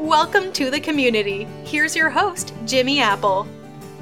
Welcome to the community. Here's your host, Jimmy Apple.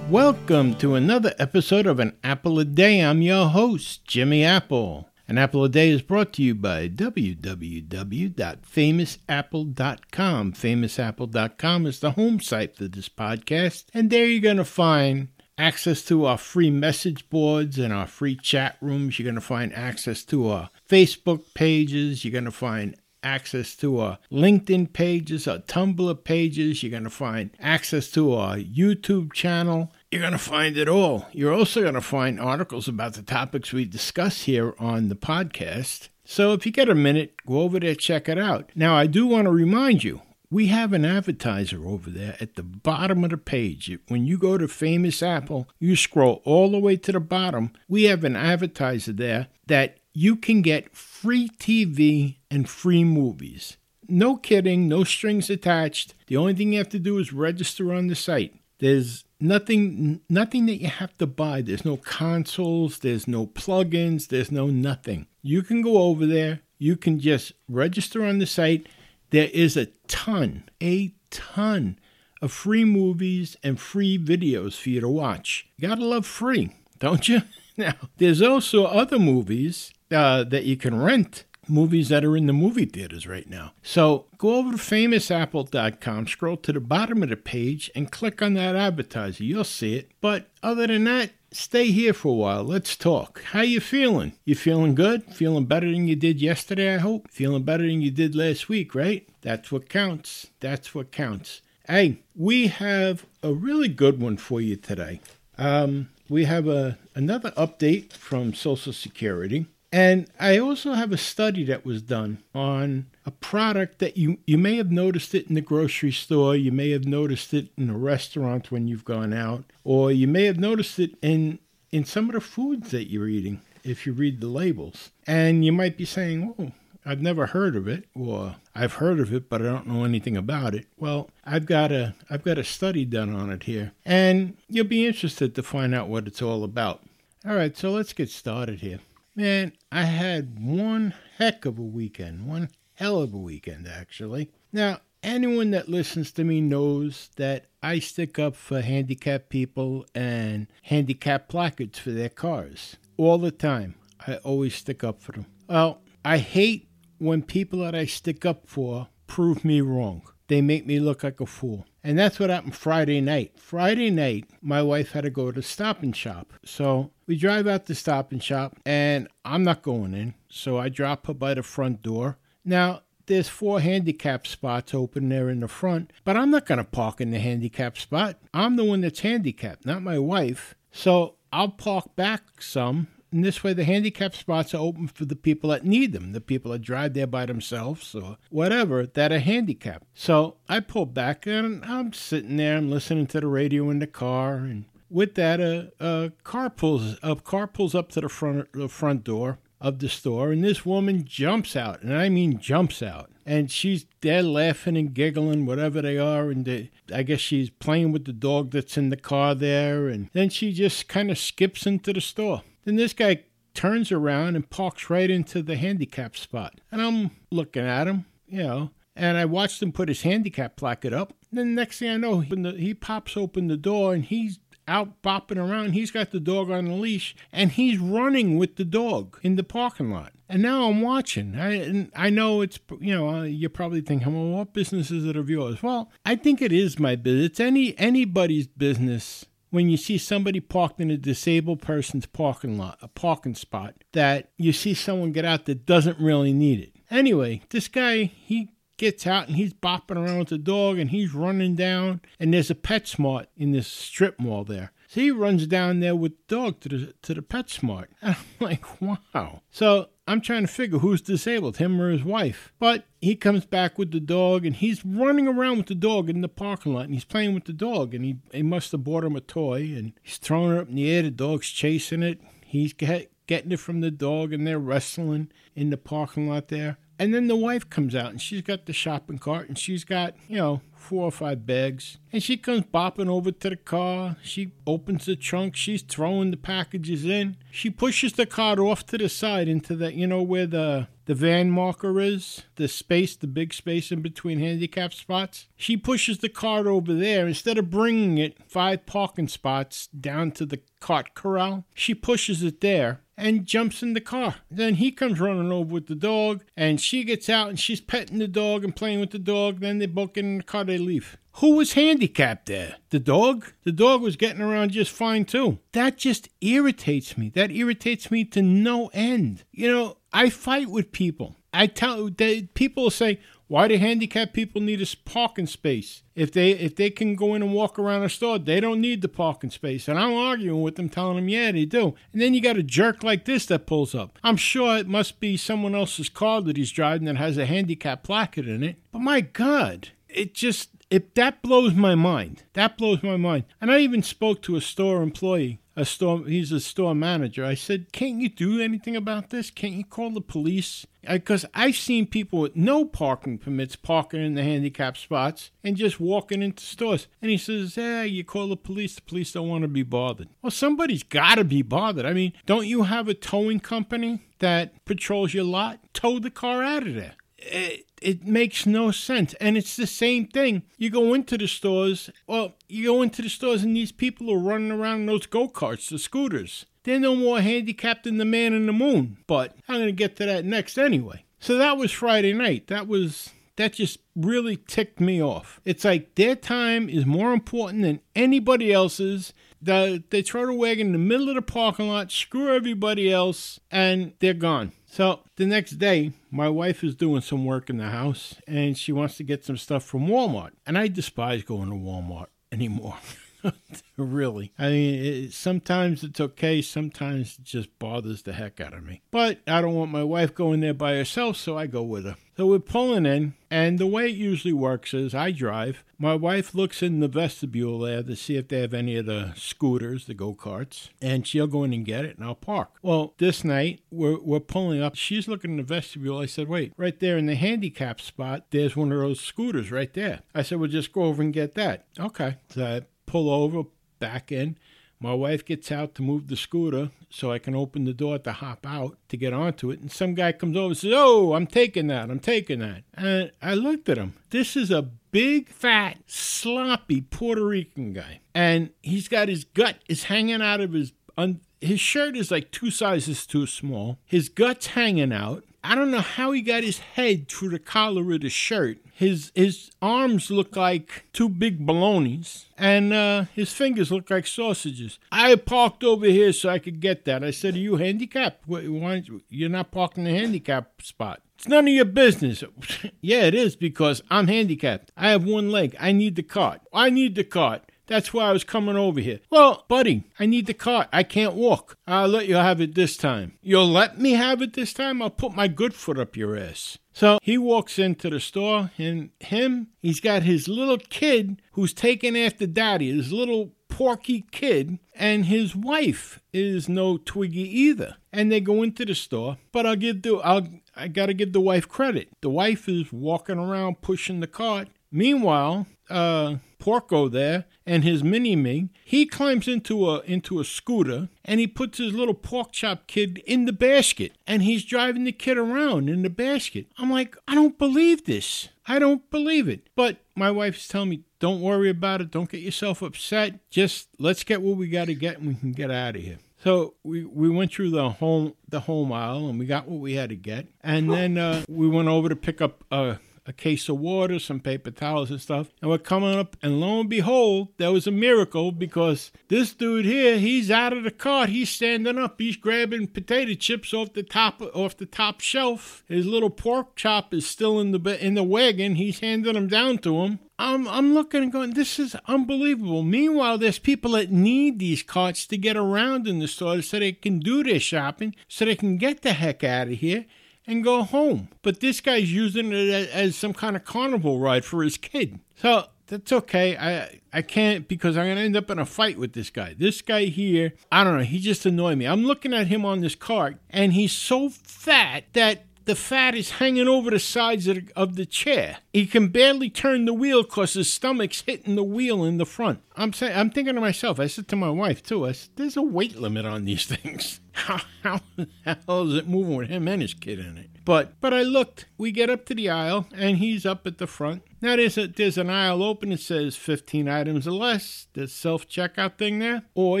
Welcome to another episode of An Apple a Day. I'm your host, Jimmy Apple. An Apple a Day is brought to you by www.famousapple.com. Famousapple.com is the home site for this podcast, and there you're going to find access to our free message boards and our free chat rooms. You're going to find access to our Facebook pages. You're going to find access to our LinkedIn pages, our Tumblr pages. You're going to find access to our YouTube channel. You're going to find it all. You're also going to find articles about the topics we discuss here on the podcast. So if you get a minute, go over there, check it out. Now, I do want to remind you we have an advertiser over there at the bottom of the page. When you go to Famous Apple, you scroll all the way to the bottom. We have an advertiser there that you can get free TV and free movies. No kidding, no strings attached. The only thing you have to do is register on the site. There's nothing nothing that you have to buy. There's no consoles, there's no plugins, there's no nothing. You can go over there, you can just register on the site. There is a ton, a ton of free movies and free videos for you to watch. You gotta love free, don't you? Now, there's also other movies uh, that you can rent movies that are in the movie theaters right now. So go over to famousapple.com, scroll to the bottom of the page, and click on that advertiser. You'll see it. But other than that, stay here for a while. Let's talk. How you feeling? You feeling good? Feeling better than you did yesterday, I hope? Feeling better than you did last week, right? That's what counts. That's what counts. Hey, we have a really good one for you today. Um, we have a another update from Social Security. And I also have a study that was done on a product that you, you may have noticed it in the grocery store, you may have noticed it in a restaurant when you've gone out, or you may have noticed it in, in some of the foods that you're eating if you read the labels. And you might be saying, oh, I've never heard of it, or I've heard of it, but I don't know anything about it. Well, I've got a I've got a study done on it here, and you'll be interested to find out what it's all about. All right, so let's get started here. Man, I had one heck of a weekend, one hell of a weekend, actually. Now, anyone that listens to me knows that I stick up for handicapped people and handicap placards for their cars all the time. I always stick up for them. Well, I hate when people that I stick up for prove me wrong. They make me look like a fool. And that's what happened Friday night. Friday night, my wife had to go to Stop and Shop. So we drive out to Stop and Shop, and I'm not going in. So I drop her by the front door. Now, there's four handicap spots open there in the front, but I'm not going to park in the handicap spot. I'm the one that's handicapped, not my wife. So I'll park back some and this way the handicap spots are open for the people that need them, the people that drive there by themselves or whatever that are handicapped. So I pull back and I'm sitting there, I'm listening to the radio in the car, and with that, a, a car pulls a car pulls up to the front the front door of the store, and this woman jumps out, and I mean jumps out, and she's there laughing and giggling, whatever they are, and they, I guess she's playing with the dog that's in the car there, and then she just kind of skips into the store. Then this guy turns around and parks right into the handicap spot. And I'm looking at him, you know, and I watched him put his handicap placard up. Then the next thing I know, he pops open the door and he's out bopping around. He's got the dog on a leash and he's running with the dog in the parking lot. And now I'm watching. I I know it's you know uh, you're probably thinking, well, what business is it of yours? Well, I think it is my business. It's any anybody's business when you see somebody parked in a disabled person's parking lot, a parking spot, that you see someone get out that doesn't really need it. Anyway, this guy, he gets out and he's bopping around with the dog and he's running down, and there's a PetSmart in this strip mall there. So he runs down there with the dog to the to the PetSmart. And I'm like, wow. So I'm trying to figure who's disabled, him or his wife. But he comes back with the dog and he's running around with the dog in the parking lot and he's playing with the dog and he, he must have bought him a toy and he's throwing it up in the air. The dog's chasing it. He's get, getting it from the dog and they're wrestling in the parking lot there. And then the wife comes out and she's got the shopping cart and she's got, you know, four or five bags. And she comes bopping over to the car. She opens the trunk. She's throwing the packages in. She pushes the cart off to the side into the, you know, where the the van marker is, the space, the big space in between handicap spots. She pushes the cart over there. Instead of bringing it five parking spots down to the cart corral, she pushes it there and jumps in the car. Then he comes running over with the dog, and she gets out and she's petting the dog and playing with the dog. Then they both get in the car, they leave. Who was handicapped there? The dog? The dog was getting around just fine too. That just irritates me. That irritates me to no end. You know, I fight with people. I tell people say, why do handicapped people need a parking space? If they if they can go in and walk around a store, they don't need the parking space. And I'm arguing with them, telling them, yeah, they do. And then you got a jerk like this that pulls up. I'm sure it must be someone else's car that he's driving that has a handicap placard in it. But my God, it just it that blows my mind. That blows my mind. And I even spoke to a store employee a store he's a store manager. I said can't you do anything about this? Can't you call the police? Because i've seen people with no parking permits parking in the handicap spots and just walking into stores. And he says yeah you call the police. The police don't want to be bothered. Well somebody's got to be bothered. I mean don't you have a towing company that patrols your lot? Tow the car out of there it, it makes no sense. And it's the same thing. You go into the stores, well, you go into the stores and these people are running around in those go karts, the scooters. They're no more handicapped than the man in the moon. But I'm going to get to that next anyway. So that was Friday night. That was. That just really ticked me off. It's like their time is more important than anybody else's. The, they throw the wagon in the middle of the parking lot, screw everybody else, and they're gone. So the next day, my wife is doing some work in the house and she wants to get some stuff from Walmart. And I despise going to Walmart anymore. really. I mean, it, sometimes it's okay, sometimes it just bothers the heck out of me. But I don't want my wife going there by herself, so I go with her. So we're pulling in, and the way it usually works is I drive. My wife looks in the vestibule there to see if they have any of the scooters, the go karts, and she'll go in and get it, and I'll park. Well, this night we're, we're pulling up. She's looking in the vestibule. I said, wait, right there in the handicap spot, there's one of those scooters right there. I said, well, just go over and get that. Okay. So I pull over, back in. My wife gets out to move the scooter so I can open the door to hop out to get onto it. And some guy comes over and says, Oh, I'm taking that. I'm taking that. And I looked at him. This is a big, fat, sloppy Puerto Rican guy. And he's got his gut is hanging out of his. Un- his shirt is like two sizes too small. His gut's hanging out. I don't know how he got his head through the collar of the shirt. His his arms look like two big balloonies, and uh, his fingers look like sausages. I parked over here so I could get that. I said, "Are you handicapped? Why, you're not parking the handicap spot." It's none of your business. yeah, it is because I'm handicapped. I have one leg. I need the cart. I need the cart. That's why I was coming over here. Well, buddy, I need the cart. I can't walk. I'll let you have it this time. You'll let me have it this time? I'll put my good foot up your ass. So he walks into the store, and him, he's got his little kid who's taken after daddy, his little porky kid, and his wife is no Twiggy either. And they go into the store, but I'll give the I'll I gotta give the wife credit. The wife is walking around pushing the cart. Meanwhile, uh, Porco there and his mini me, he climbs into a into a scooter and he puts his little pork chop kid in the basket and he's driving the kid around in the basket. I'm like, I don't believe this. I don't believe it. But my wife's telling me, don't worry about it. Don't get yourself upset. Just let's get what we got to get and we can get out of here. So we, we went through the home the home aisle and we got what we had to get, and then uh, we went over to pick up a a case of water, some paper towels and stuff. And we're coming up, and lo and behold, there was a miracle because this dude here, he's out of the cart. He's standing up. He's grabbing potato chips off the top off the top shelf. His little pork chop is still in the in the wagon. He's handing them down to him. I'm I'm looking and going, this is unbelievable. Meanwhile, there's people that need these carts to get around in the store so they can do their shopping, so they can get the heck out of here and go home. But this guy's using it as, some kind of carnival ride for his kid. So that's okay. I I can't because I'm gonna end up in a fight with this guy. This guy here, I don't know. He just annoyed me. I'm looking at him on this cart, and he's so fat that the fat is hanging over the sides of the, of the chair. He can barely turn the wheel because his stomach's hitting the wheel in the front. I'm saying, I'm thinking to myself. I said to my wife too. I said, "There's a weight limit on these things. How, how the hell is it moving with him and his kid in it?" But but I looked. We get up to the aisle, and he's up at the front. Now there's a there's an aisle open. It says 15 items or less. There's self checkout thing there, or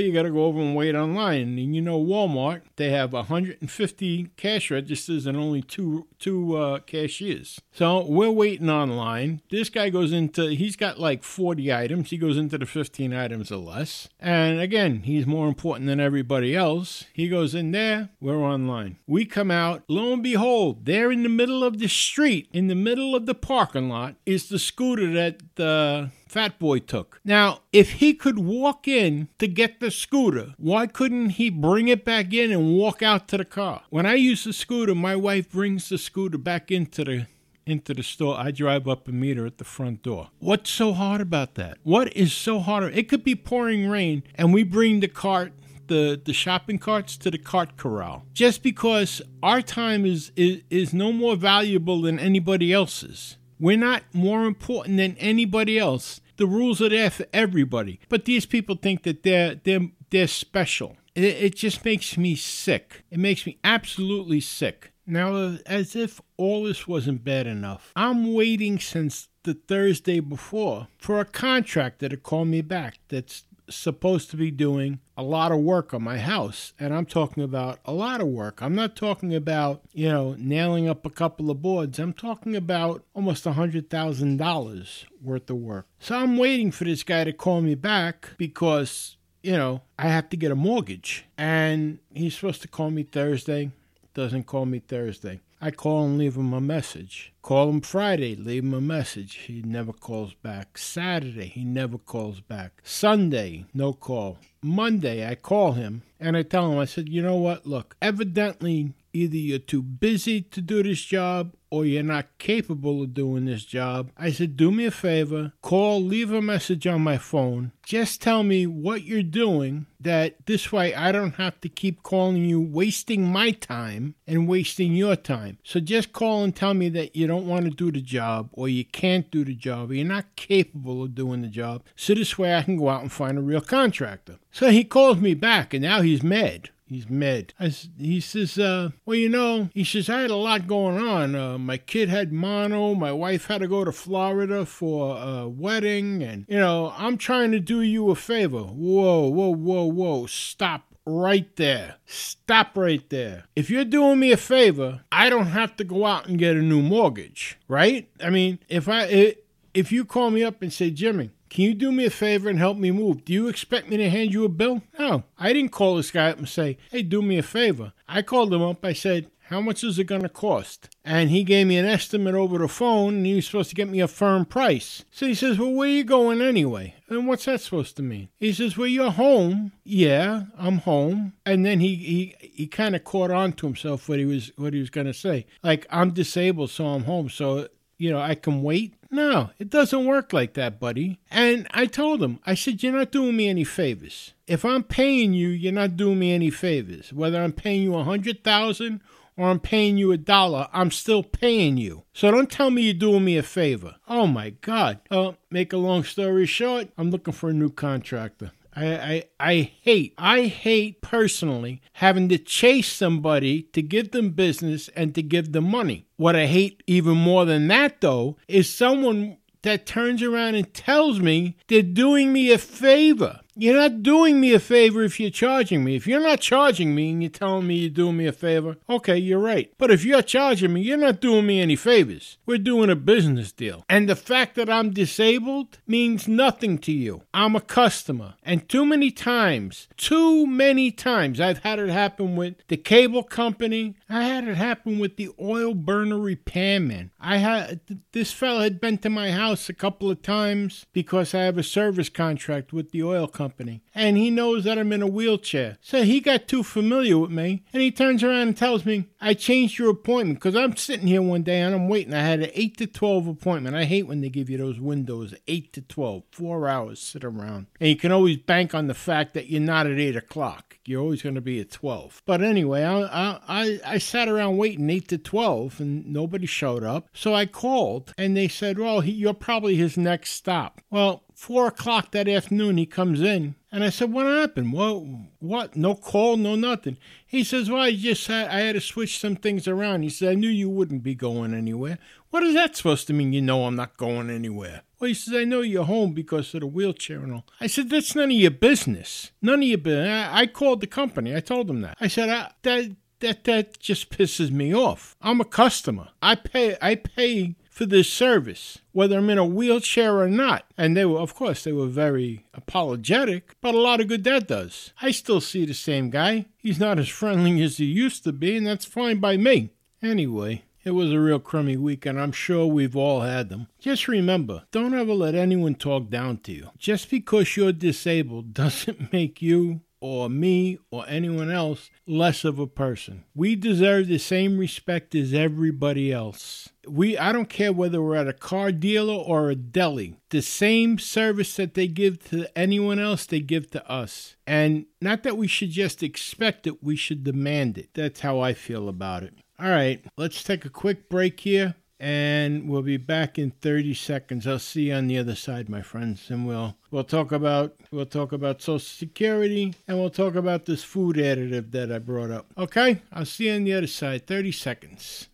you got to go over and wait online. And you know Walmart, they have 150 cash registers and only two two uh, cashiers. So we're waiting online. This guy goes into he's got like 40 items. He goes into the 15 items or less. And again, he's more important than everybody else. He goes in there. We're online. We come out. Lo and behold, there in the middle of the street, in the middle of the parking lot, is the scooter that the Fat Boy took. Now, if he could walk in to get the scooter, why couldn't he bring it back in and walk out to the car? When I use the scooter, my wife brings the scooter back into the into the store. I drive up and meet her at the front door. What's so hard about that? What is so hard? It could be pouring rain and we bring the cart the, the shopping carts to the cart corral just because our time is, is is no more valuable than anybody else's. We're not more important than anybody else. The rules are there for everybody. But these people think that they're they're they're special. It, it just makes me sick. It makes me absolutely sick. Now, as if all this wasn't bad enough, I'm waiting since the Thursday before for a contractor to call me back that's supposed to be doing a lot of work on my house. And I'm talking about a lot of work. I'm not talking about, you know, nailing up a couple of boards. I'm talking about almost a $100,000 worth of work. So I'm waiting for this guy to call me back because, you know, I have to get a mortgage. And he's supposed to call me Thursday, doesn't call me Thursday. I call and leave him a message. Call him Friday, leave him a message. He never calls back. Saturday, he never calls back. Sunday, no call. Monday, I call him and I tell him, I said, you know what? Look, evidently, either you're too busy to do this job or you're not capable of doing this job. I said, do me a favor, call, leave a message on my phone. Just tell me what you're doing that this way I don't have to keep calling you, wasting my time and wasting your time. So just call and tell me that you don't want to do the job or you can't do the job or you're not capable of doing the job. So this way I can go out and find a real contractor. So he calls me back and now he's mad. He's mad. I, he says, uh, well, you know, he says, I had a lot going on. Uh, my kid had mono. My wife had to go to Florida for a wedding. And, you know, I'm trying to do you a favor. Whoa, whoa, whoa, whoa. Stop right there. Stop right there. If you're doing me a favor, I don't have to go out and get a new mortgage, right? I mean, if I if you call me up and say, "Jimmy, can you do me a favor and help me move? Do you expect me to hand you a bill? No. I didn't call this guy up and say, hey, do me a favor. I called him up. I said, how much is it going to cost? And he gave me an estimate over the phone and he was supposed to get me a firm price. So he says, Well, where are you going anyway? And what's that supposed to mean? He says, Well, you're home. Yeah, I'm home. And then he he, he kind of caught on to himself what he was what he was gonna say. Like, I'm disabled, so I'm home. So you know, I can wait. No, it doesn't work like that, buddy. And I told him, I said, You're not doing me any favors. If I'm paying you, you're not doing me any favors. Whether I'm paying you a hundred thousand or I'm paying you a dollar, I'm still paying you. So don't tell me you're doing me a favor. Oh my God. Uh, make a long story short, I'm looking for a new contractor. I, I, I hate, I hate personally having to chase somebody to give them business and to give them money. What I hate even more than that, though, is someone that turns around and tells me they're doing me a favor. You're not doing me a favor if you're charging me. If you're not charging me and you're telling me you're doing me a favor, okay, you're right. But if you're charging me, you're not doing me any favors. We're doing a business deal. And the fact that I'm disabled means nothing to you. I'm a customer. And too many times, too many times, I've had it happen with the cable company. I had it happen with the oil burner repairman. I had this fellow had been to my house a couple of times because I have a service contract with the oil company. And he knows that I'm in a wheelchair. So he got too familiar with me and he turns around and tells me, I changed your appointment because I'm sitting here one day and I'm waiting. I had an 8 to 12 appointment. I hate when they give you those windows 8 to 12, four hours sit around. And you can always bank on the fact that you're not at 8 o'clock. You're always going to be at 12. But anyway, I, I, I sat around waiting 8 to 12 and nobody showed up. So I called and they said, Well, he, you're probably his next stop. Well, four o'clock that afternoon, he comes in. And I said, What happened? What? What? No call, no nothing. He says, Well, I just had, I had to switch some things around. He said, I knew you wouldn't be going anywhere. What is that supposed to mean? You know I'm not going anywhere. Well, he says, I know you're home because of the wheelchair and all. I said, That's none of your business. None of your business. I, I called the company. I told them that. I said, I, that that that just pisses me off. I'm a customer. I pay I pay for this service, whether I'm in a wheelchair or not. And they were, of course, they were very apologetic, but a lot of good that does. I still see the same guy. He's not as friendly as he used to be, and that's fine by me. Anyway, it was a real crummy week, and I'm sure we've all had them. Just remember, don't ever let anyone talk down to you. Just because you're disabled doesn't make you or me or anyone else less of a person. We deserve the same respect as everybody else. We I don't care whether we're at a car dealer or a deli. The same service that they give to anyone else they give to us. And not that we should just expect it, we should demand it. That's how I feel about it. All right, let's take a quick break here and we'll be back in 30 seconds. I'll see you on the other side, my friends, and we'll we'll talk about we'll talk about Social Security and we'll talk about this food additive that I brought up. Okay, I'll see you on the other side. 30 seconds.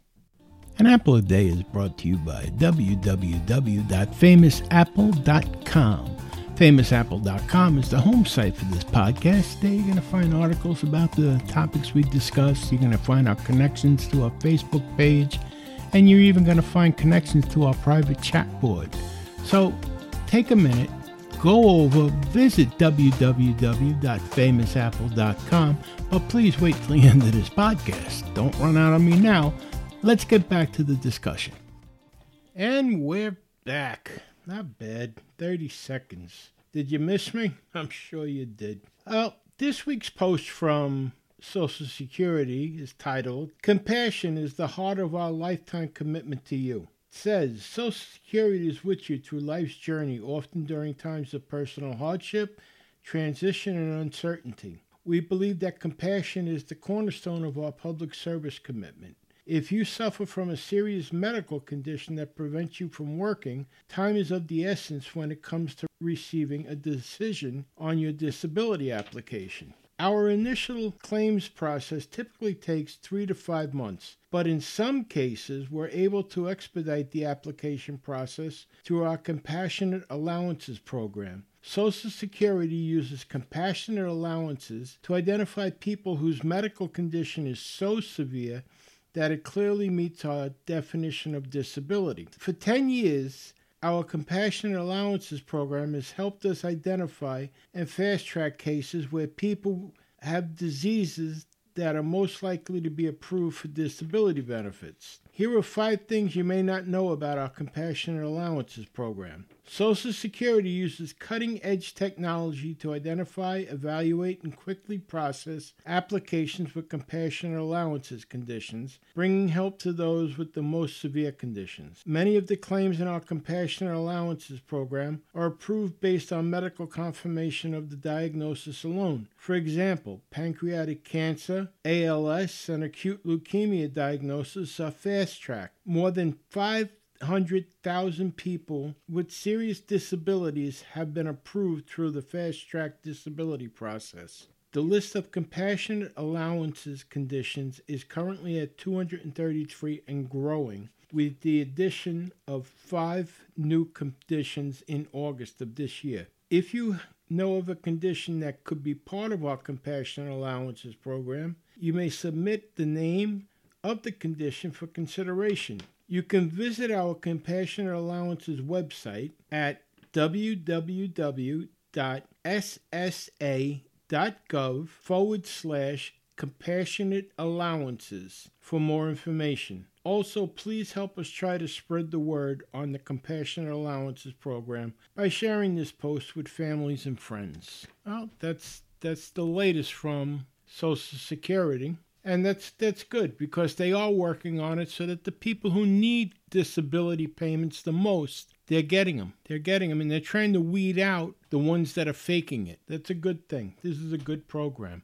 An Apple a Day is brought to you by www.famousapple.com. FamousApple.com is the home site for this podcast. There you're going to find articles about the topics we discuss. You're going to find our connections to our Facebook page and you're even going to find connections to our private chat board. So take a minute, go over, visit www.famousapple.com, but please wait till the end of this podcast. Don't run out on me now. Let's get back to the discussion. And we're back. Not bad. 30 seconds. Did you miss me? I'm sure you did. Well, this week's post from Social Security is titled Compassion is the Heart of Our Lifetime Commitment to You. It says Social Security is with you through life's journey, often during times of personal hardship, transition, and uncertainty. We believe that compassion is the cornerstone of our public service commitment. If you suffer from a serious medical condition that prevents you from working, time is of the essence when it comes to receiving a decision on your disability application. Our initial claims process typically takes three to five months, but in some cases, we're able to expedite the application process through our Compassionate Allowances program. Social Security uses compassionate allowances to identify people whose medical condition is so severe that it clearly meets our definition of disability. For 10 years, our Compassionate Allowances program has helped us identify and fast track cases where people have diseases that are most likely to be approved for disability benefits. Here are five things you may not know about our Compassionate Allowances program. Social Security uses cutting edge technology to identify, evaluate, and quickly process applications with compassionate allowances conditions, bringing help to those with the most severe conditions. Many of the claims in our Compassionate Allowances program are approved based on medical confirmation of the diagnosis alone. For example, pancreatic cancer, ALS, and acute leukemia diagnoses are fast tracked. More than 5 100,000 people with serious disabilities have been approved through the fast track disability process. The list of compassionate allowances conditions is currently at 233 and growing, with the addition of five new conditions in August of this year. If you know of a condition that could be part of our Compassionate Allowances program, you may submit the name of the condition for consideration. You can visit our Compassionate Allowances website at www.ssa.gov forward slash compassionate allowances for more information. Also, please help us try to spread the word on the Compassionate Allowances program by sharing this post with families and friends. Well, that's that's the latest from Social Security. And that's that's good because they are working on it so that the people who need disability payments the most, they're getting them. They're getting them and they're trying to weed out the ones that are faking it. That's a good thing. This is a good program.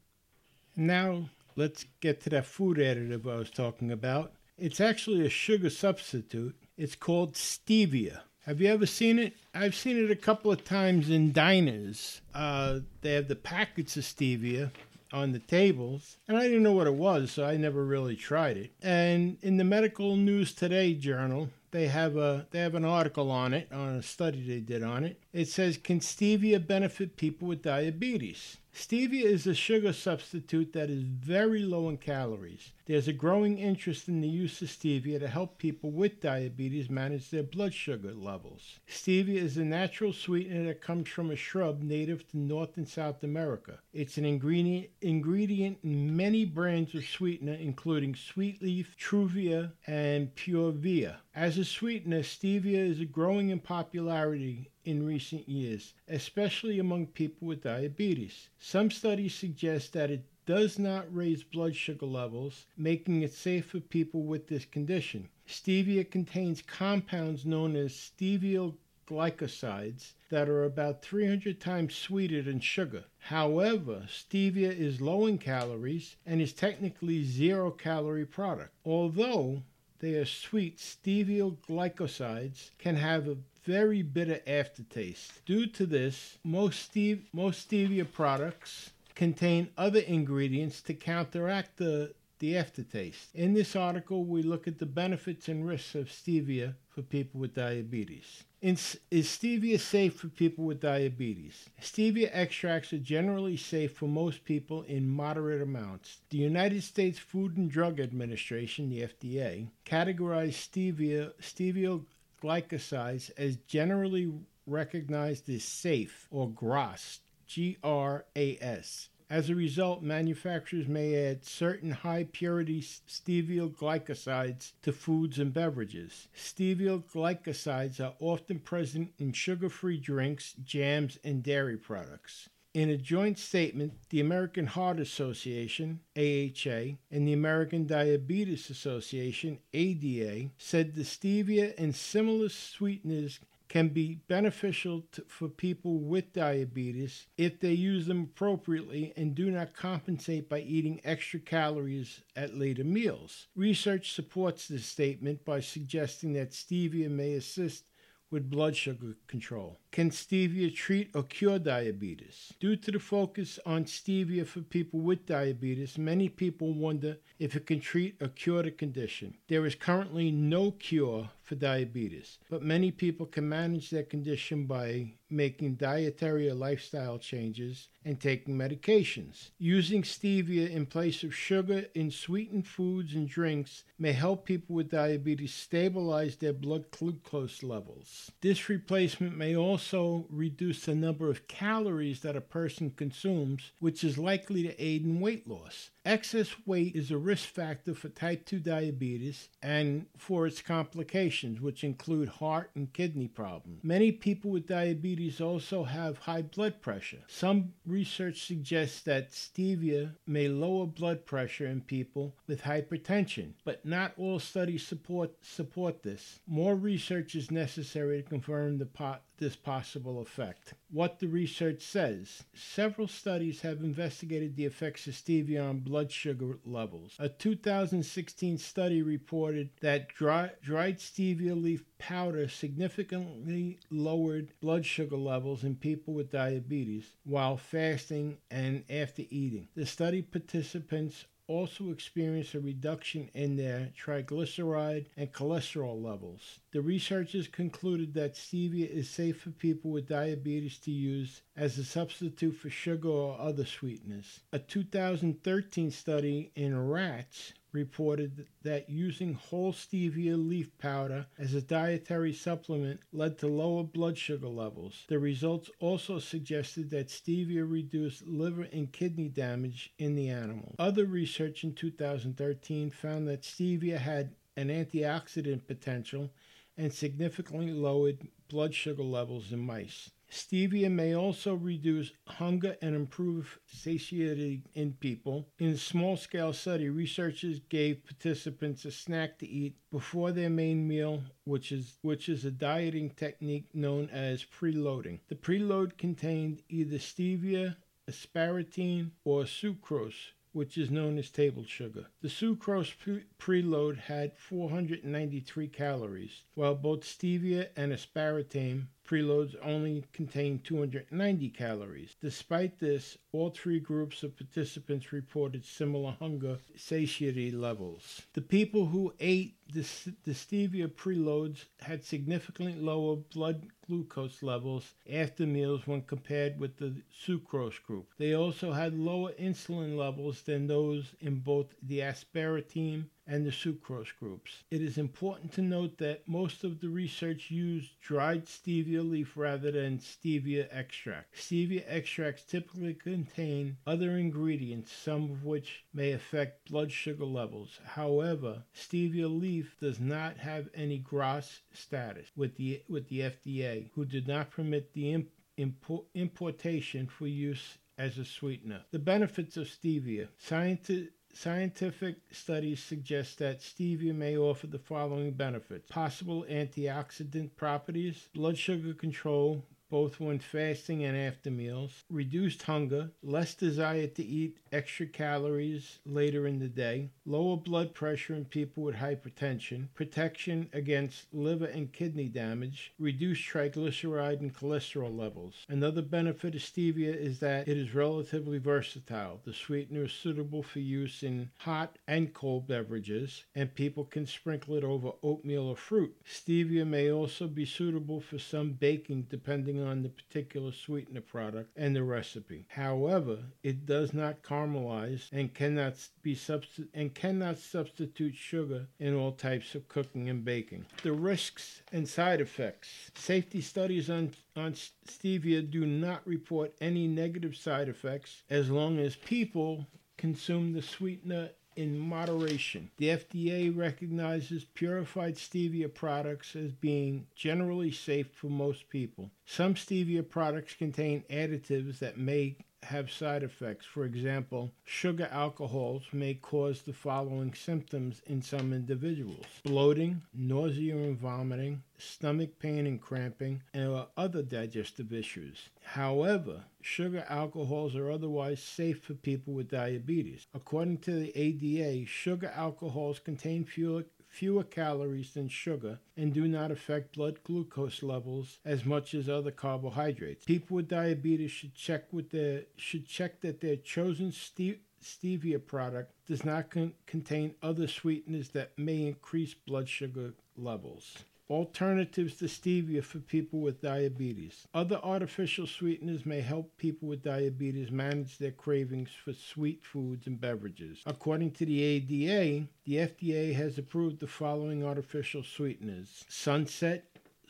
Now, let's get to that food additive I was talking about. It's actually a sugar substitute. It's called stevia. Have you ever seen it? I've seen it a couple of times in diners. Uh, they have the packets of stevia on the tables, and I didn't know what it was, so I never really tried it. And in the Medical News Today journal, they have a they have an article on it on a study they did on it. It says can stevia benefit people with diabetes? Stevia is a sugar substitute that is very low in calories. There's a growing interest in the use of stevia to help people with diabetes manage their blood sugar levels. Stevia is a natural sweetener that comes from a shrub native to North and South America. It's an ingredient ingredient in many brands of sweetener including Sweet Leaf, Truvia, and Purevia. As a sweetener, stevia is growing in popularity in recent years, especially among people with diabetes. Some studies suggest that it does not raise blood sugar levels, making it safe for people with this condition. Stevia contains compounds known as steviol glycosides that are about 300 times sweeter than sugar. However, stevia is low in calories and is technically zero calorie product. Although they are sweet, steviol glycosides can have a very bitter aftertaste. Due to this, most, most stevia products contain other ingredients to counteract the, the aftertaste. In this article, we look at the benefits and risks of stevia for people with diabetes. is stevia safe for people with diabetes? Stevia extracts are generally safe for most people in moderate amounts. The United States Food and Drug Administration, the FDA, categorized stevia, stevia glycosides as generally recognized as safe or GRAS, G R A S. As a result, manufacturers may add certain high purity steviol glycosides to foods and beverages. Steviol glycosides are often present in sugar free drinks, jams, and dairy products. In a joint statement, the American Heart Association, AHA, and the American Diabetes Association, ADA, said the stevia and similar sweeteners can be beneficial to, for people with diabetes if they use them appropriately and do not compensate by eating extra calories at later meals. Research supports this statement by suggesting that stevia may assist with blood sugar control. Can stevia treat or cure diabetes? Due to the focus on stevia for people with diabetes, many people wonder if it can treat or cure the condition. There is currently no cure for diabetes, but many people can manage their condition by making dietary or lifestyle changes and taking medications. Using stevia in place of sugar in sweetened foods and drinks may help people with diabetes stabilize their blood glucose levels. This replacement may also reduce the number of calories that a person consumes, which is likely to aid in weight loss. Excess weight is a risk factor for type 2 diabetes and for its complications, which include heart and kidney problems. Many people with diabetes also have high blood pressure. Some research suggests that stevia may lower blood pressure in people with hypertension, but not all studies support, support this. More research is necessary to confirm the pot this possible effect. What the research says several studies have investigated the effects of stevia on blood sugar levels. A 2016 study reported that dry, dried stevia leaf powder significantly lowered blood sugar levels in people with diabetes while fasting and after eating. The study participants also experience a reduction in their triglyceride and cholesterol levels. The researchers concluded that stevia is safe for people with diabetes to use as a substitute for sugar or other sweeteners. A 2013 study in rats reported that using whole stevia leaf powder as a dietary supplement led to lower blood sugar levels. The results also suggested that stevia reduced liver and kidney damage in the animal. Other research in 2013 found that stevia had an antioxidant potential and significantly lowered blood sugar levels in mice. Stevia may also reduce hunger and improve satiety in people. In a small scale study, researchers gave participants a snack to eat before their main meal, which is, which is a dieting technique known as preloading. The preload contained either stevia, aspartame, or sucrose which is known as table sugar. The sucrose pre- preload had 493 calories, while both stevia and aspartame preloads only contained 290 calories. Despite this, all three groups of participants reported similar hunger satiety levels. The people who ate the, the stevia preloads had significantly lower blood glucose levels after meals when compared with the sucrose group. They also had lower insulin levels than those in both the aspartame and the sucrose groups. It is important to note that most of the research used dried stevia leaf rather than stevia extract. Stevia extracts typically contain other ingredients, some of which may affect blood sugar levels. However, stevia leaf does not have any GRAS status with the with the FDA, who did not permit the imp- import, importation for use as a sweetener. The benefits of stevia. Scientists Scientific studies suggest that stevia may offer the following benefits possible antioxidant properties, blood sugar control, both when fasting and after meals, reduced hunger, less desire to eat extra calories later in the day, lower blood pressure in people with hypertension, protection against liver and kidney damage, reduced triglyceride and cholesterol levels. Another benefit of stevia is that it is relatively versatile. The sweetener is suitable for use in hot and cold beverages, and people can sprinkle it over oatmeal or fruit. Stevia may also be suitable for some baking depending on the particular sweetener product and the recipe. However, it does not caramelize and cannot be substi- and cannot substitute sugar in all types of cooking and baking. The risks and side effects. Safety studies on on stevia do not report any negative side effects as long as people consume the sweetener in moderation. The FDA recognizes purified stevia products as being generally safe for most people. Some stevia products contain additives that may have side effects. For example, sugar alcohols may cause the following symptoms in some individuals bloating, nausea and vomiting, stomach pain and cramping, and other digestive issues. However, sugar alcohols are otherwise safe for people with diabetes. According to the ADA, sugar alcohols contain fewer fewer calories than sugar and do not affect blood glucose levels as much as other carbohydrates. People with diabetes should check with their should check that their chosen stevia product does not con- contain other sweeteners that may increase blood sugar levels. Alternatives to stevia for people with diabetes. Other artificial sweeteners may help people with diabetes manage their cravings for sweet foods and beverages. According to the ADA, the FDA has approved the following artificial sweeteners Sunett,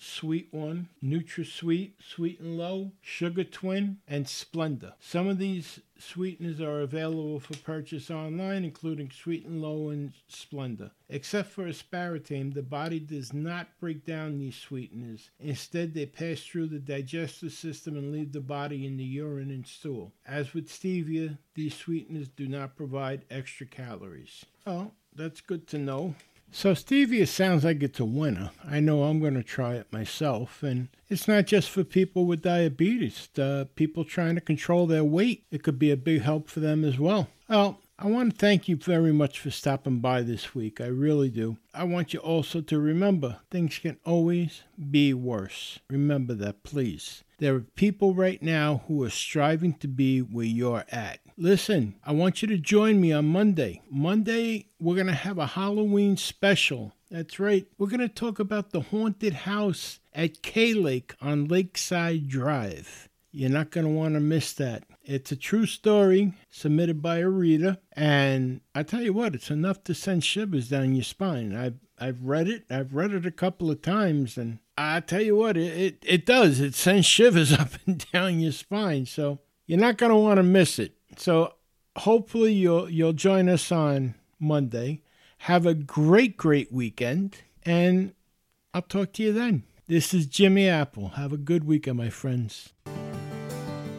Sweet One, NutraSweet, Sweet and Low, Sugar Twin, and Splenda. Some of these sweeteners are available for purchase online, including Sweet and Low and Splenda. Except for aspartame, the body does not break down these sweeteners. Instead, they pass through the digestive system and leave the body in the urine and stool. As with stevia, these sweeteners do not provide extra calories. Oh, that's good to know. So stevia sounds like it's a winner. I know I'm going to try it myself, and it's not just for people with diabetes. The people trying to control their weight, it could be a big help for them as well. Well, I want to thank you very much for stopping by this week. I really do. I want you also to remember things can always be worse. Remember that, please. There are people right now who are striving to be where you're at. Listen, I want you to join me on Monday. Monday, we're going to have a Halloween special. That's right. We're going to talk about the haunted house at K Lake on Lakeside Drive. You're not going to want to miss that. It's a true story submitted by a reader, and I tell you what, it's enough to send shivers down your spine. I've I've read it. I've read it a couple of times, and I tell you what, it it, it does. It sends shivers up and down your spine. So you're not going to want to miss it. So hopefully you'll you'll join us on Monday. Have a great great weekend, and I'll talk to you then. This is Jimmy Apple. Have a good weekend, my friends.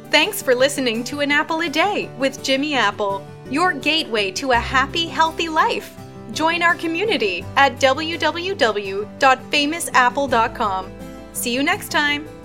Thanks for listening to An Apple a Day with Jimmy Apple, your gateway to a happy, healthy life. Join our community at www.famousapple.com. See you next time.